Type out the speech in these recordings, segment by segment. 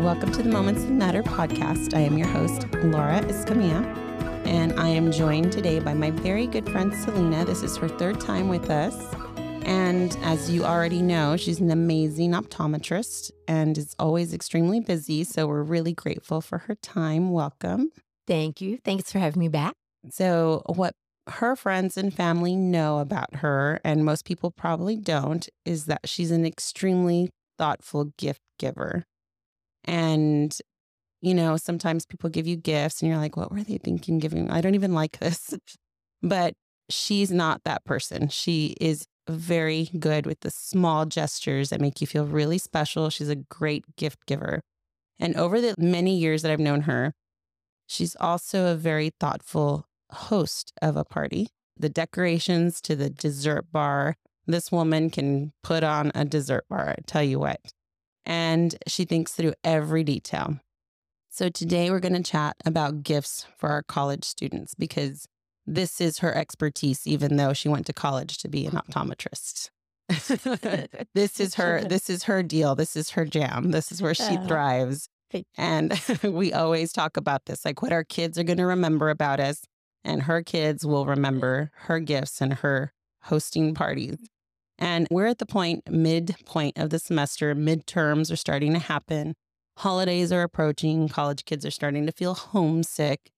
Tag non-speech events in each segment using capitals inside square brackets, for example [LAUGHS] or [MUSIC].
Welcome to the Moments That Matter podcast. I am your host, Laura Escamilla, and I am joined today by my very good friend, Celina. This is her third time with us. And as you already know, she's an amazing optometrist and is always extremely busy. So we're really grateful for her time. Welcome. Thank you. Thanks for having me back. So, what her friends and family know about her, and most people probably don't, is that she's an extremely thoughtful gift giver. And, you know, sometimes people give you gifts and you're like, what were they thinking giving? I don't even like this. [LAUGHS] but she's not that person. She is very good with the small gestures that make you feel really special. She's a great gift giver. And over the many years that I've known her, she's also a very thoughtful host of a party. The decorations to the dessert bar, this woman can put on a dessert bar, I tell you what. And she thinks through every detail. So today we're going to chat about gifts for our college students because this is her expertise, even though she went to college to be an optometrist. [LAUGHS] this is her this is her deal. This is her jam. This is where she uh, thrives. And [LAUGHS] we always talk about this, like what our kids are going to remember about us. And her kids will remember her gifts and her hosting parties. And we're at the point, midpoint of the semester, midterms are starting to happen. Holidays are approaching. College kids are starting to feel homesick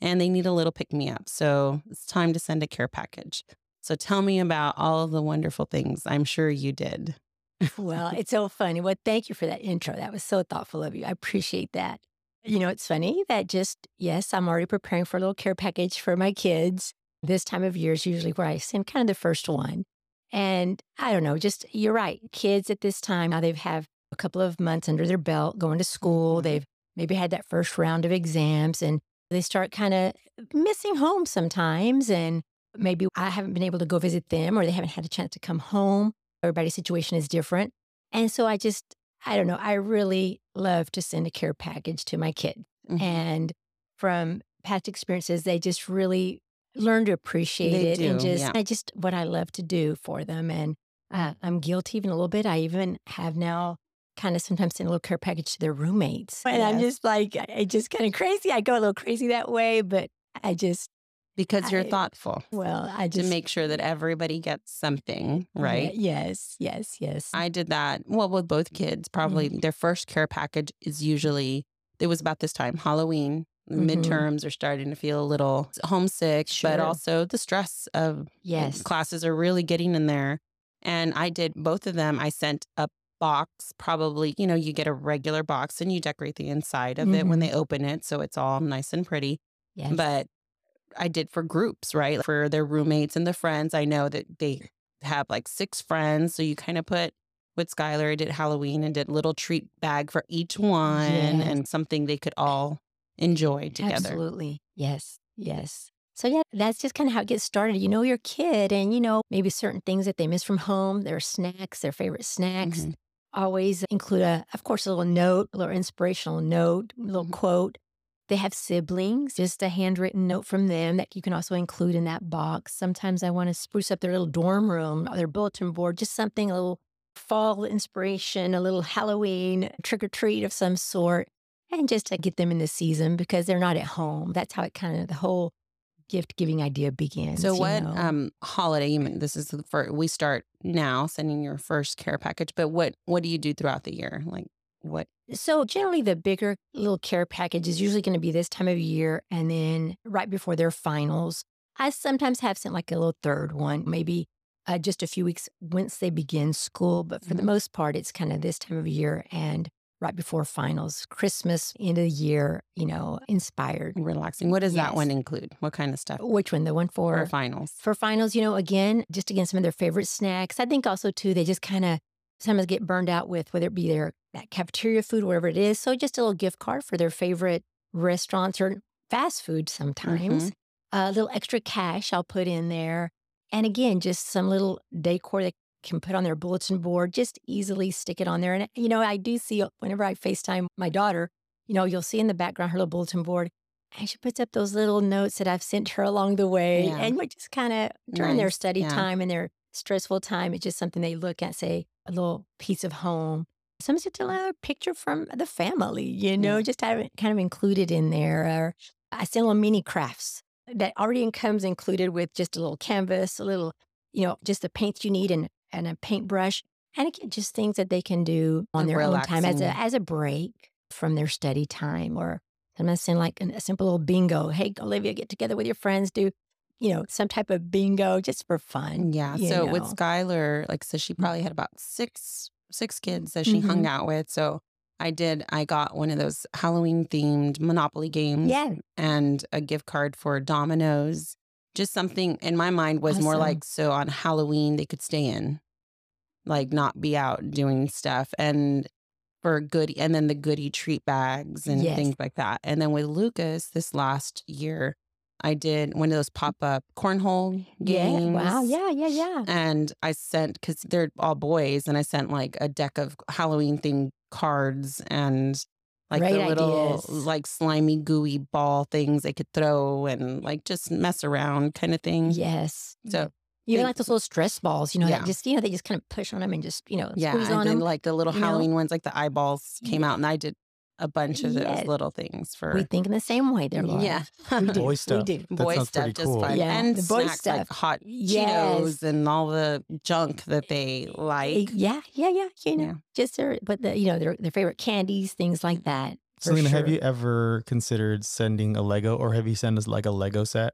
and they need a little pick me up. So it's time to send a care package. So tell me about all of the wonderful things I'm sure you did. well, [LAUGHS] it's so funny. Well, thank you for that intro. That was so thoughtful of you. I appreciate that. You know, it's funny that just, yes, I'm already preparing for a little care package for my kids. This time of year is usually where I send kind of the first one. And I don't know, just you're right. Kids at this time, now they've have a couple of months under their belt going to school. Mm-hmm. They've maybe had that first round of exams and they start kind of missing home sometimes. And maybe I haven't been able to go visit them or they haven't had a chance to come home. Everybody's situation is different. And so I just, I don't know, I really love to send a care package to my kids. Mm-hmm. And from past experiences, they just really learn to appreciate they it do, and just, yeah. I just, what I love to do for them. And uh, I'm guilty even a little bit. I even have now kind of sometimes send a little care package to their roommates. And yes. I'm just like, I just kind of crazy. I go a little crazy that way, but I just. Because you're I, thoughtful. Well, I just. To make sure that everybody gets something, right? Yes, yes, yes. I did that. Well, with both kids, probably mm-hmm. their first care package is usually, it was about this time, Halloween. Mm-hmm. Midterms are starting to feel a little homesick, sure. but also the stress of yes. classes are really getting in there. And I did both of them. I sent a box, probably, you know, you get a regular box and you decorate the inside of mm-hmm. it when they open it. So it's all nice and pretty. Yes. But I did for groups, right? For their roommates and the friends. I know that they have like six friends. So you kind of put with Skylar, I did Halloween and did a little treat bag for each one yes. and something they could all enjoy together. Absolutely. Yes. Yes. So, yeah, that's just kind of how it gets started. You know your kid and, you know, maybe certain things that they miss from home, their snacks, their favorite snacks. Mm-hmm always include a, of course, a little note, a little inspirational note, a little mm-hmm. quote. They have siblings, just a handwritten note from them that you can also include in that box. Sometimes I want to spruce up their little dorm room or their bulletin board, just something a little fall inspiration, a little Halloween trick or treat of some sort, and just to get them in the season because they're not at home. That's how it kind of the whole gift giving idea begins. So, what know? um, holiday? You mean this is the first we start now sending your first care package, but what what do you do throughout the year? Like what? So generally, the bigger little care package is usually going to be this time of year, and then right before their finals. I sometimes have sent like a little third one, maybe uh, just a few weeks once they begin school. But for mm-hmm. the most part, it's kind of this time of year, and right before finals, Christmas, end of the year, you know, inspired. Relaxing. What does yes. that one include? What kind of stuff? Which one? The one for, for finals. For finals, you know, again, just again, some of their favorite snacks. I think also, too, they just kind of sometimes get burned out with whether it be their that cafeteria food, whatever it is. So just a little gift card for their favorite restaurants or fast food sometimes. Mm-hmm. A little extra cash I'll put in there. And again, just some little decor that can put on their bulletin board, just easily stick it on there. And, you know, I do see whenever I FaceTime my daughter, you know, you'll see in the background her little bulletin board. And she puts up those little notes that I've sent her along the way. Yeah. And we just kind of during nice. their study yeah. time and their stressful time, it's just something they look at, say, a little piece of home. Sometimes just a little picture from the family, you know, just have it kind of included in there. Or I send little mini crafts that already comes included with just a little canvas, a little, you know, just the paints you need and, and a paintbrush. And again, just things that they can do on their own time as a as a break from their study time. Or I'm not send like an- a simple little bingo. Hey, Olivia, get together with your friends, do, you know, some type of bingo just for fun. Yeah. So with know. Skylar, like so she probably had about six six kids that she hung Mhm. out with. So I did I got one of those Halloween themed Monopoly games Yeah. and a gift card for Domino's. Just something in my mind was more like so on Halloween they could stay in. Like not be out doing stuff and for goodie and then the goodie treat bags and Yes. things like that. And then with Lucas this last year, I did one of those mm. pop up cornhole games. Yeah. Wow. Yeah. Yeah. Yeah. And I sent because they're all boys, and I sent like a deck of Halloween themed cards and like Great the little ideas. like slimy gooey ball things they could throw and like just mess around kind of thing. Yes. So mm-hmm. Even they- like those little stress balls, you know, Yeah. that just, you know, they just kind of push on them and just, you know, yeah, squeeze and on then them. like the little you know? Halloween ones, like the eyeballs came out, and I did a bunch of Yes. those little things for We think in the same way there, Laura. yeah, [LAUGHS] We do. Boy We do. That boy stuff pretty just cool. fun Yeah, and the boy snacks like stuff. hot Yes. Cheetos and all the junk that they Eh, like. Yeah. Yeah. Yeah. You know, Yeah. just their, but the, you know, their, their favorite candies, things like that. for Celina, have you ever considered sending a Lego or have you sent us like a Lego set?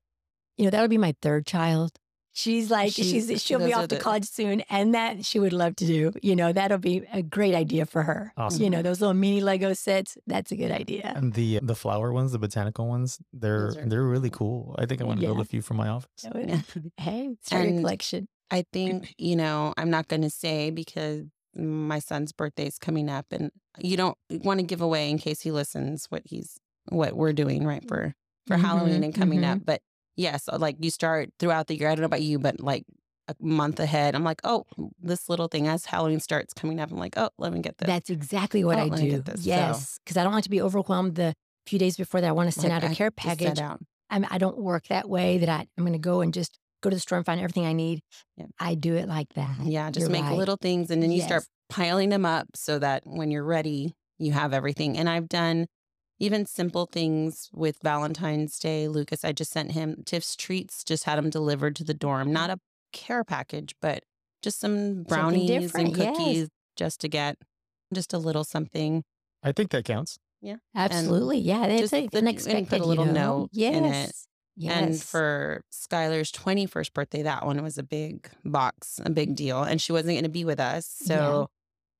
You know, that would be my third child. She's like, She's- she's, she'll be off to college soon. And that she would love to do. You know, that'll be a great idea for her. Awesome. You know, those little mini Lego sets, that's a good idea. And the the flower ones, the botanical ones, they're are they're really cool. I think I want to build a few for my office. Would- [LAUGHS] hey, start your collection. I think, you know, I'm not going to say because my son's birthday is coming up and you don't want to give away in case he listens what he's what we're doing right for for Halloween Mhm, and coming mhm. up. But yes, uh, like you start throughout the year. I don't know about you, but like a month ahead, I'm like, oh, this little thing as Halloween starts coming up, I'm like, oh, let me get this. That's exactly what Oh, I do. this, Yes, because I don't like to be overwhelmed the few days before that. I want to send Like, out a I care package. I'm, I don't work that way. That I, I'm going to go and just go to the store and find everything I need. Yeah. I do it like that. Yeah, just You're make right. little things and then you start piling them up so that when you're ready, you have everything. And I've done even simple things with Valentine's Day. Lucas, I just sent him Tiff's treats, just had them delivered to the dorm. Mm-hmm. Not a care package, but just some brownies and different, yes. cookies just to get just a little something. I think that counts. Yeah. Absolutely. Yeah, it's just a, the- an and put a unexpected you little know? note yes. in it. Yes. And for Skylar's 21st birthday, that one was a big box, a big deal. And she wasn't going to be with us. So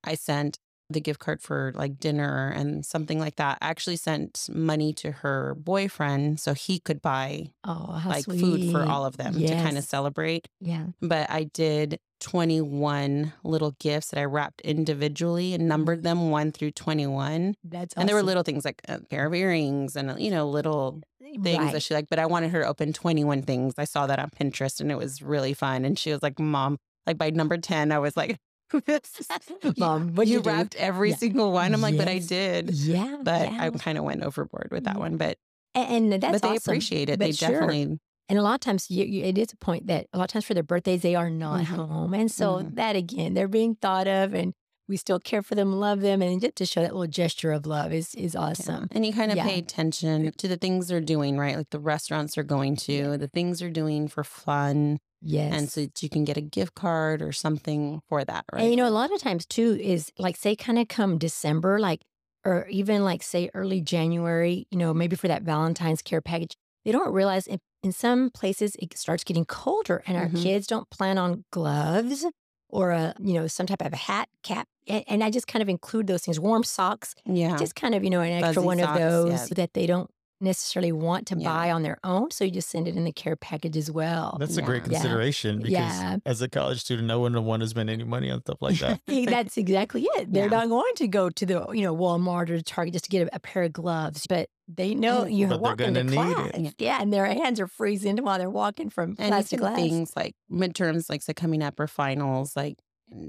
I sent the gift card for like dinner and something like that. I actually sent money to her boyfriend so he could buy oh, like sweet. food for all of them to kind of celebrate. Yeah. But I did 21 little gifts that I wrapped individually and numbered mm. them 1 through 21. That's And there were little things like a pair of earrings and, you know, little eh, things Right. that she liked, but I wanted her to open 21 things. I saw that on Pinterest and it was really fun. And she was like, Mom, like by number 10, I was like, [LAUGHS] Mom, what'd you you do?" wrapped every Yeah. single one. I'm like, but I did. Yeah. But yeah. I kind of went overboard with that one. But and, and that's but they awesome. appreciate it. But they sure. definitely And a lot of times, you, you, it is a point that a lot of times for their birthdays, they are not Mhm. home. And so Mhm. that again, they're being thought of and we still care for them, love them. And just to show that little gesture of love is, is yeah. awesome. And you kind of Yeah. pay attention to the things they're doing, right? Like the restaurants they're going to, Yeah. the things they're doing for fun. Yes. And so that you can get a gift card or something for that, right? And you know, a lot of times too is like, say, kind of come December, like, or even like, say, early January, you know, maybe for that Valentine's care package, they don't realize in, in some places it starts getting colder and our Mhm. kids don't plan on gloves or a, you know, some type of a hat, cap. And, and I just kind of include those things, warm socks, yeah. just kind of, you know, an extra Fuzzy one socks, of those yeah. that they don't necessarily want to Yeah. buy on their own. So you just send it in the care package as well. That's a great Yeah. consideration because Yeah. as a college student, no one would want to spend any money on stuff like that. [LAUGHS] That's exactly it. They're Yeah. not going to go to the you know Walmart or Target just to get a, a pair of gloves, but they know you're But they're walking to class. it. Yeah, and their hands are freezing while they're walking from and class to class. things like midterms, like so coming up or finals, like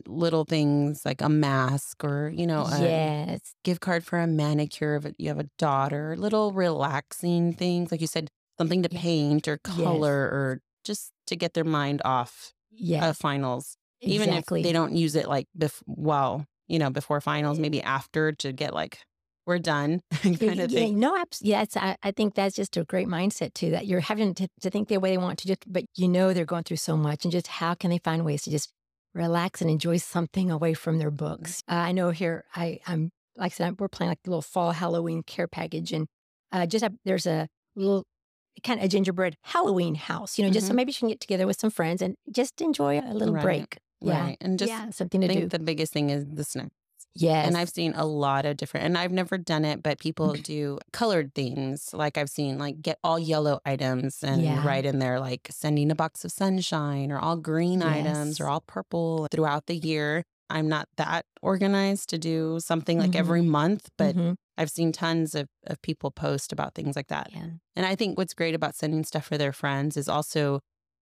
little things like a mask or you know a yes, gift card for a manicure if you have a daughter. Little relaxing things, like you said, something to paint or Yes. color or just to get their mind off yes, of finals, even exactly. if they don't use it like bef- while you know, before finals, maybe after to get like, we're done [LAUGHS] kind of yeah, thing. no, abs- yes, I, I think that's just a great mindset too. That you're having to, to think the way they want to, just but you know they're going through so much, and just how can they find ways to just relax and enjoy something away from their books? Uh, I know here, I I'm like I said, we're playing like a little fall Halloween care package, and uh, just have, there's a little kind of a gingerbread Halloween house, you know, just so maybe you can get together with some friends and just enjoy a little Right, break. Yeah, Right. And just yeah, something I to think do. the biggest thing is the snack. Yes, And I've seen a lot of different, and I've never done it, but people do colored things. Like I've seen, like get all yellow items and Yeah. write in there, like sending a box of sunshine, or all green items, or all purple throughout the year. I'm not that organized to do something like Mhm. every month, but Mhm. I've seen tons of, of people post about things like that. yeah. And I think what's great about sending stuff for their friends is also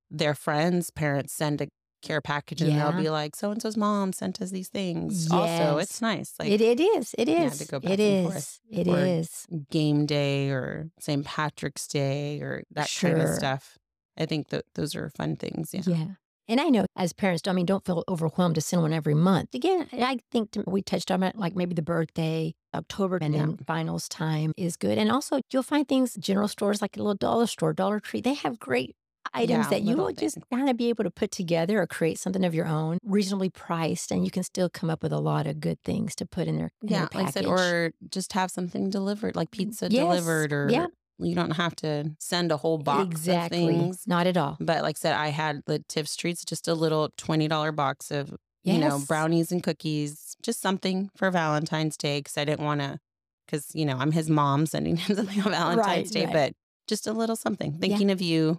their friends' parents send a care package and Yeah. they'll be like, so and so's mom sent us these things. Also, it's nice. Like it, it is. It yeah, is. to go back it and is. forth. It Or is. game day or St. Patrick's Day or that kind of stuff. I think that those are fun things. Yeah. Yeah. And I know as parents, I mean, don't feel overwhelmed to send one every month. Again, I think we touched on it, like maybe the birthday, October, and Yeah. then finals time is good. And also, you'll find things, general stores like a little dollar store, Dollar Tree, they have great items Yeah, that you will just kind of be able to put together or create something of your own, reasonably priced, and you can still come up with a lot of good things to put in their, in their Yeah, like I said, package. or just have something delivered, like mm, pizza Yes. delivered, or Yeah. you don't have to send a whole box exactly. of things. Not at all. But like I said, I had the Tiff Treats, just a little $20 box of, you know, brownies and cookies, just something for Valentine's Day because I didn't want to, because, you know, I'm his mom sending him [LAUGHS] something on Valentine's Right, Day, right. but just a little something, thinking of you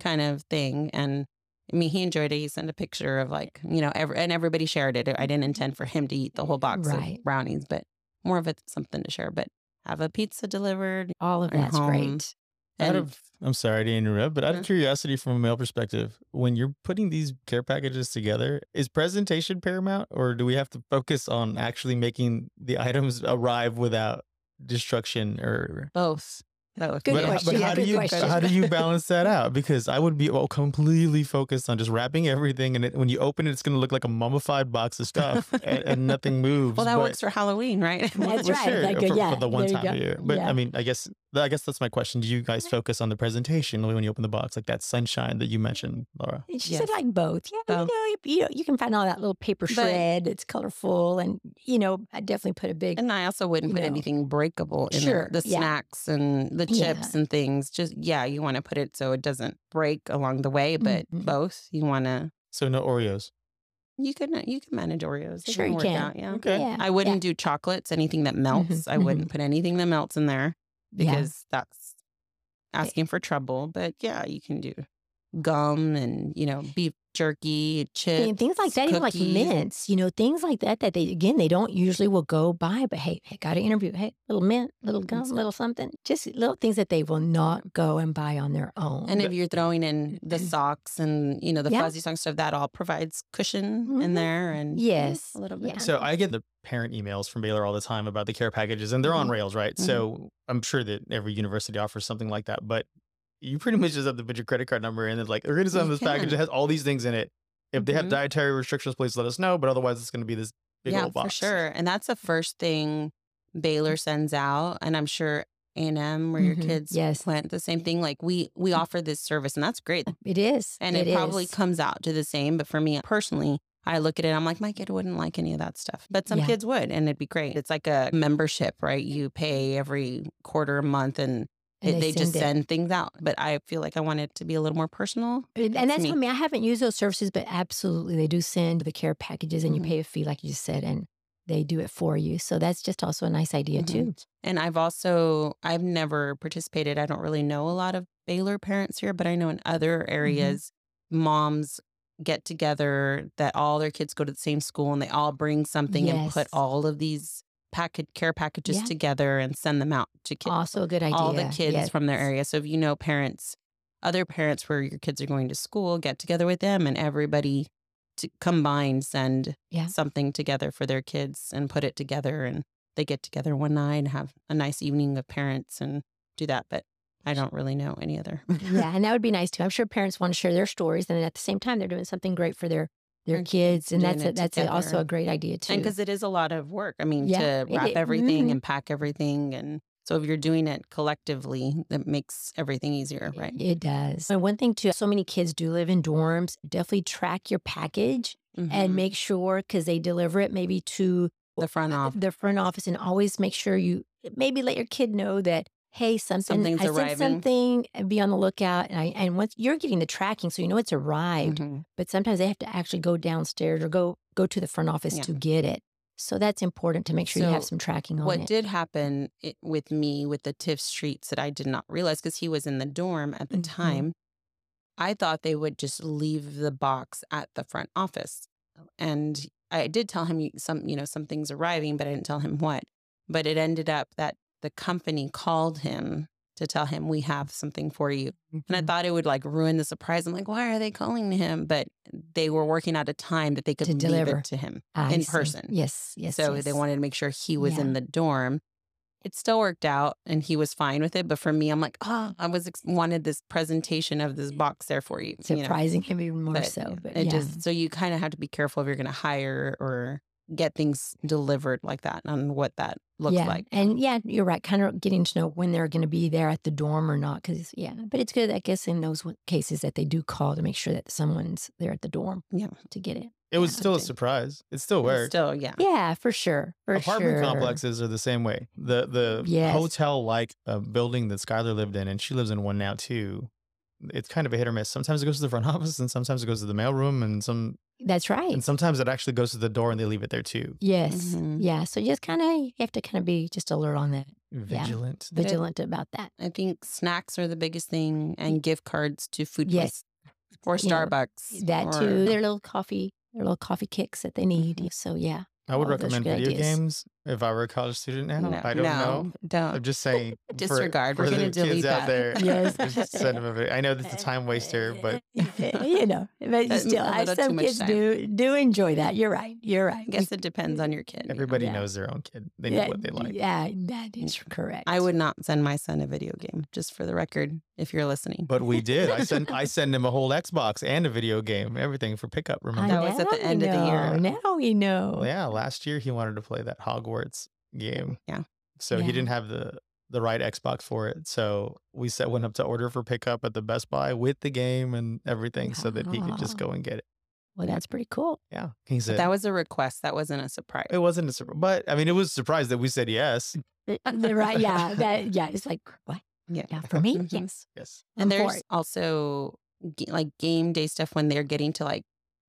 kind of thing. And I mean, he enjoyed it. He sent a picture of like, you know, every, and everybody shared it. I didn't intend for him to eat the whole box Right. of brownies, but more of it something to share. But have a pizza delivered. All of Or that's home. great. Out And of, I'm sorry to interrupt, but out of mm-hmm. curiosity from a male perspective, when you're putting these care packages together, is presentation paramount or do we have to focus on actually making the items arrive without destruction or both. Both. Good but, yeah. question. but Yeah, how do you question. how do you balance that out? Because I would be well, completely focused on just wrapping everything, and it, when you open it, it's going to look like a mummified box of stuff, [LAUGHS] and, and nothing moves. Well, that but- works for Halloween, right? That's [LAUGHS] well, right. sure, Like, for, yeah, for the one there time go. a year. But Yeah. I mean, I guess I guess that's my question. Do you guys focus on the presentation when you open the box, like that sunshine that you mentioned, Laura? She Yes. said like both. Yeah, Both. you know, you, you know, you can find all that little paper But- shred. It's colorful, and you know, I definitely put a big. And I also wouldn't put know. anything breakable in Sure, there. The yeah. snacks and the Yeah. chips and things. Just yeah, you want to put it so it doesn't break along the way, but Mhm. both you want to. So no Oreos. You can you can manage Oreos. They Sure, you work can. Out, yeah. Okay. Yeah, I wouldn't do chocolates, anything that melts. I mhm. wouldn't put anything that melts in there yeah. because that's eh asking for trouble. But yeah, you can do gum and you know beef jerky, chips, mean, things like that, even like mints, you know, things like that, that they, again, they don't usually will go by, but hey, hey, got to interview. Hey, little mint, little gum, stuff. little something, just little things that they will not go and buy on their own. And if you're throwing in the socks and you know the Yeah. fuzzy socks stuff, that all provides cushion Mhm. in there and Yes, a little bit. yeah. So I get the parent emails from Baylor all the time about the care packages, and they're on Mhm. rails, right? Mhm. So I'm sure that every university offers something like that, but you pretty much just have to put your credit card number in and like, we're going to send this package can. that has all these things in it. If they have Mhm. dietary restrictions, please let us know. But otherwise, it's going to be this big yeah, old box. for sure. And that's the first thing Baylor sends out, and I'm sure A and M where your Mhm. kids Yes. went the same thing. Like we we offer this service, and that's great. it is. And it, probably is. comes out to the same. But for me personally, I look at it, I'm like, my kid wouldn't like any of that stuff. But some Yeah. kids would, and it'd be great. It's like a membership, right? You pay every quarter, a month, And it, they, just it. send things out. But I feel like I want it to be a little more personal. And That's that's me. what I mean. I haven't used those services, but absolutely they do send the care packages and Mhm. you pay a fee, like you just said, and they do it for you. So that's just also a nice idea Mhm. too. And I've also I've never participated. I don't really know a lot of Baylor parents here, but I know in other Mm-hmm. areas, moms get together that all their kids go to the same school and they all bring something and put all of these package care packages Yeah. together and send them out to kids. Also a good idea. all the kids Yes. from their area. So if you know parents, other parents where your kids are going to school, get together with them and everybody to combine send Yeah. something together for their kids and put it together and they get together one night and have a nice evening of parents and do that. But I don't really know any other. yeah, [LAUGHS] and that would be nice too. I'm sure parents want to share their stories, and at the same time, they're doing something great for their their kids, and that's a, that's a, also a great idea too. And because it is a lot of work. I mean, Yeah, to wrap i- everything mhm. and pack everything. And so if you're doing it collectively, that makes everything easier, right? It does. And one thing too, so many kids do live in dorms. Definitely track your package Mhm. and make sure because they deliver it maybe to the front off. the front office, and always make sure you maybe let your kid know that hey, something Something's I sent something. and Be on the lookout. And I and once you're getting the tracking, so you know it's arrived. Mhm. But sometimes they have to actually go downstairs or go go to the front office Yeah. to get it. So that's important to make sure you have some tracking on What it. What did happen it, with me with the Tiff's Treats that I did not realize because he was in the dorm at the Mhm. time, I thought they would just leave the box at the front office. And I did tell him you- some, you know, something's arriving, but I didn't tell him what. But it ended up that the company called him to tell him we have something for you. And I Mhm. thought it would like ruin the surprise. I'm like, why are they calling him? But they were working out a time that they could To leave deliver. it to him I in see. person. Yes, yes. so yes. they wanted to make sure he was Yeah. in the dorm. It still worked out and he was fine with it. But for me, I'm like, oh, I was ex- wanted this presentation of this box there for you. you know? surprising him even more But so. But it yeah. just so you kind of have to be careful if you're going to hire or get things delivered like that and what that looks yeah. like. And yeah, you're right. Kind of getting to know when they're going to be there at the dorm or not. Because, yeah, but it's good, I guess, in those cases that they do call to make sure that someone's there at the dorm Yeah. to get it. It was Yeah. still a surprise. It still But worked. Still, yeah. Yeah, for sure. For Apartment sure. complexes are the same way. The the Yes. hotel like uh, building that Skylar lived in, and she lives in one now too. It's kind of a hit or miss. Sometimes it goes to the front [LAUGHS] office, and sometimes it goes to the mailroom, and some That's right. and sometimes it actually goes to the door, and they leave it there too. yes. Mhm. Yeah. So you just kind of, you have to kind of be just alert on that, Vigilant. But it- vigilant about that. I think snacks are the biggest thing and gift cards to food Yes. places or You know, Starbucks. That or- too. Their little coffee, their little coffee kicks that they need. So yeah. I would all recommend good video ideas. games if I were a college student now. No, I don't know. no, Don't. I'm just saying. Disregard. For, We're gonna the delete kids out that. there. Yes. [LAUGHS] send them a video. I know that's a time waster, but [LAUGHS] you know, but That's still, a I, little too some kids time. do do enjoy that. You're right. You're right. I guess it depends on your kid. you know. everybody Yeah. knows their own kid. They know yeah, what they like. Yeah, that is mm. correct. I would not send my son a video game, just for the record, if you're listening. But we did. I sent I [LAUGHS] send him a whole Xbox and a video game, everything for pickup. I Remember? That was at the end we of the year. Now we know. Yeah, last year he wanted to play that Hogwarts game. Yeah. So he didn't have the the right Xbox for it. So we set went up to order for pickup at the Best Buy with the game and everything so that he could just go and get it. Well, that's pretty cool. Yeah. He But said that was a request. That wasn't a surprise. it wasn't a surprise. But I mean it was a surprise that we said yes. [LAUGHS] Right? Yeah. That. Yeah. It's like what? Yeah. Yeah. For [LAUGHS] me, yes. Yes. And I'm there's also like game day stuff when they're getting to like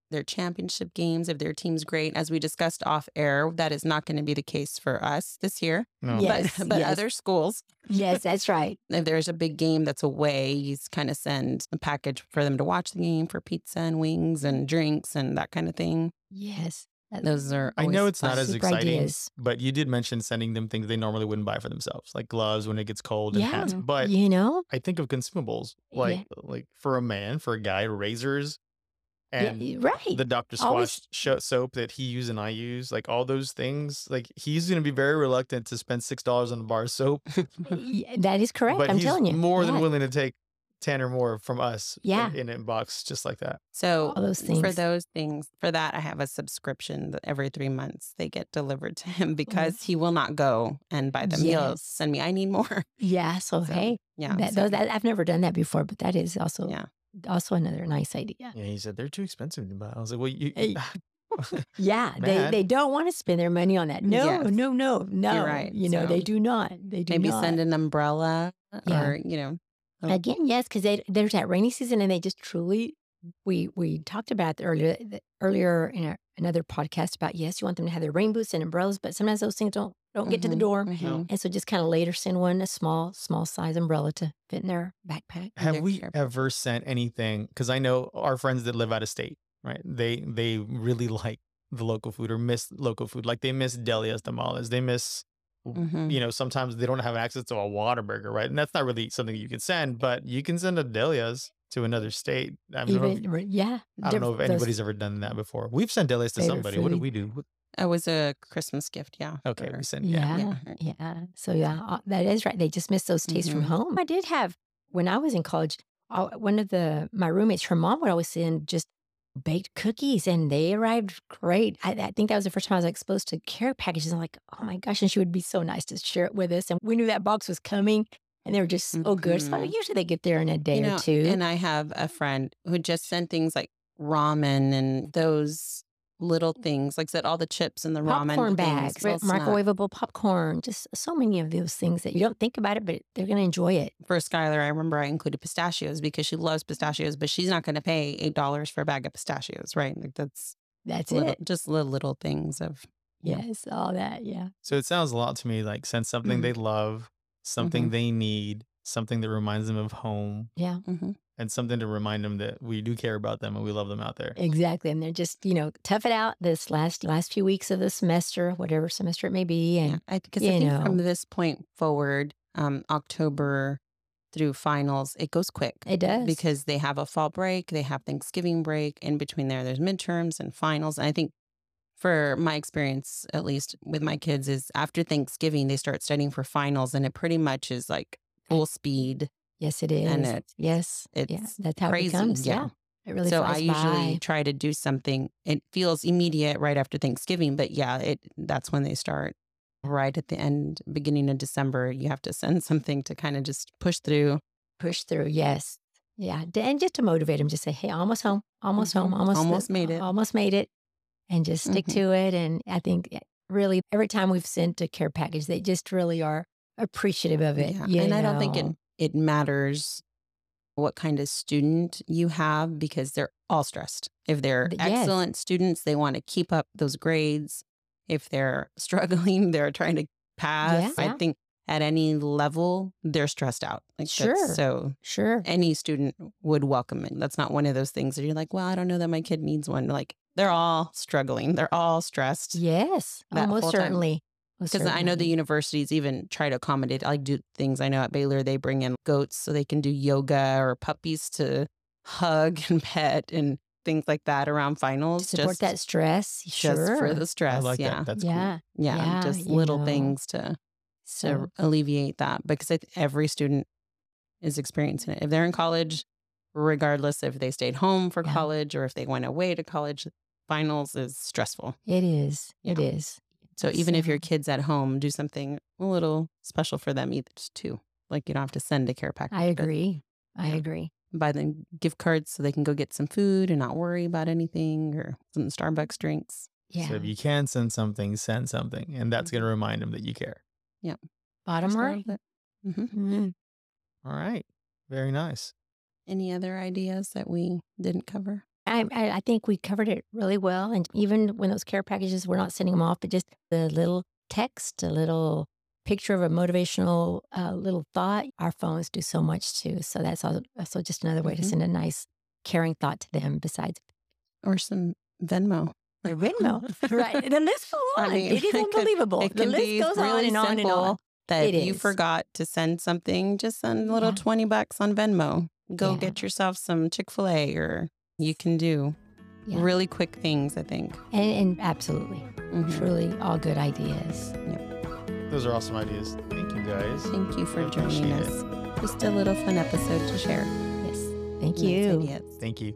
their championship games. If their team's great, as we discussed off air, that is not going to be the case for us this year. No. Yes, but [LAUGHS] but yes. other schools, Yes, that's right. [LAUGHS] if there's a big game that's away, you kind of send a package for them to watch the game for pizza and wings and drinks and that kind of thing. Yes. Those are. I know it's not as exciting, ideas. but you did mention sending them things they normally wouldn't buy for themselves, like gloves when it gets cold and Yeah. hats. But you know. I think of consumables, Yeah. like like for a man, for a guy, razors, and yeah, right. the Dr. Squash Always- soap that he used and I use, like all those things. Like he's going to be very reluctant to spend six dollars on a bar of soap, [LAUGHS] Yeah, that is correct. but I'm telling you. more than Yeah. willing to take ten or more from us. Yeah. in, a box just like that. So All those things. for those things, for that, I have a subscription that every three months they get delivered to him oh. because he will not go and buy them. He'll send me. I need more. Yeah. So, [LAUGHS] So, hey, Yeah. that, so- those, that, I've never done that before, but that is also yeah. Also another nice idea. Yeah, he said they're too expensive to buy. I was like, well, you. Hey, [LAUGHS] Yeah, they, they don't want to spend their money on that. No, Yes. no, no, no. right. You know, So they do not. They do Maybe not. send an umbrella Yeah. or you know. Again, yes, because there's that rainy season, and they just truly. We we talked about earlier earlier in another podcast about yes, you want them to have their rain boots and umbrellas, but sometimes those things don't don't get to the Mhm, door, mhm. and so just kind of later send one a small small size umbrella to fit in their backpack. Have their we care ever sent anything? Because I know our friends that live out of state, right? They they really like the local food or miss local food. Like they miss Delia's tamales. They miss, Mhm. you know, sometimes they don't have access to a Whataburger, right? And that's not really something you can send, but you can send a Delia's to another state. I don't, know, if, yeah, I don't know if anybody's ever done that before. We've sent Delia's to favorite somebody. What did food. we do? What- It was a Christmas gift. Yeah. Okay, for- we sent yeah. Yeah, Yeah. yeah. So yeah, that is right. They just miss those tastes from Mhm. home. I did have when I was in college. uh, One of the my roommates, her mom would always send just baked cookies and they arrived great. I, I think that was the first time I was exposed to care packages. I'm like, oh my gosh. And she would be so nice to share it with us. And we knew that box was coming and they were just so good. So Mhm. usually they get there in a day You know, or two. And I have a friend who just sent things like ramen and those little things, like I said, all the chips and the ramen popcorn things, bags, right? little snack. microwavable popcorn, just so many of those things that you don't think about it, but they're going to enjoy it. For Skylar, I remember I included pistachios because she loves pistachios, but she's not going to pay eight dollars for a bag of pistachios, right? Like that's That's little, it. just little little things of Yeah. Yes, all that. Yeah. So it sounds a lot to me like send something Mhm. they love, something Mhm. they need, something that reminds them of home, Yeah, mhm. And something to remind them that we do care about them and we love them out there. exactly. And they're just, you know, tough it out this last last few weeks of the semester, whatever semester it may be. And Yeah, I because I think from this point forward, um, October through finals, it goes quick. it does. because they have a fall break, they have Thanksgiving break. In between there, there's midterms and finals. And I think for my experience, at least with my kids, is after Thanksgiving, they start studying for finals, and it pretty much is like full speed. Yes, it is. and it- yes. yeah, it's that's how crazy, it becomes. yeah. Yeah. It really so I usually by. try to do something. It feels immediate right after Thanksgiving, but yeah, it that's when they start. Right at the end, beginning of December, you have to send [LAUGHS] something to kind of just push through. push through. Yes. Yeah. And just to motivate them, just say, hey, almost home, almost home, Mhm. almost, Almost made it. Almost made it. And just stick Mhm. to it. And I think eh, really every time we've sent a care package, they just really are appreciative of it. Yeah. And I don't think it know. It matters what kind of student you have because they're all stressed. If they're yes. excellent students, they want to keep up those grades. If they're [LAUGHS] struggling, they're trying to pass. Yeah. I think at any level, they're stressed out. Like Sure. So Sure. any student would welcome it. That's not one of those things that you're like, well, I don't know that my kid needs one. Like they're all struggling. They're all stressed. Yes. almost certainly. Most Because I know the universities even try to accommodate, like do things. I know at Baylor, they bring in goats so they can do yoga or puppies to [LAUGHS] hug and pet and things like that around finals. to support just, that stress. just Sure. for the stress. I like yeah. that. That's yeah. yeah. yeah, Just little know. things to, to So alleviate that because every student is experiencing it. If they're in college, regardless if they stayed home for Yeah. college or if they went away to college, finals is stressful. it is. It Yeah. is. So even if your kids at home, do something a little special for them either too. Like you don't have to send a care package. I but agree. I Yeah. agree. Buy them gift cards so they can go get some food and not worry about anything or some Starbucks drinks. Yeah. So if you can send something, send something, and that's going to remind them that you care. Yeah. Bottom Just a right. little bit. Mhm. Mhm. All right, very nice. Any other ideas that we didn't cover? I, I I think we covered it really well. And even when those care packages, we're not sending them off, but just the little text, a little picture of a motivational uh, little thought. Our phones do so much too. So that's also, also just another way to Mhm. send a nice, caring thought to them besides Or some Venmo. their Venmo. [LAUGHS] [LAUGHS] right. The list goes on. I mean, it is it could- unbelievable. It the list goes on really and on and on. That It you is. forgot to send something, just send a little Yeah. 20 bucks on Venmo. Go Yeah. get yourself some Chick fil A or you can do Yeah. really quick things, I think. And, and absolutely, Mhm. truly all good ideas. Yep. Those are awesome ideas. Thank you, guys. Thank you for I joining appreciate us. Just a little fun episode to share. Yes. Thank you. Thank you.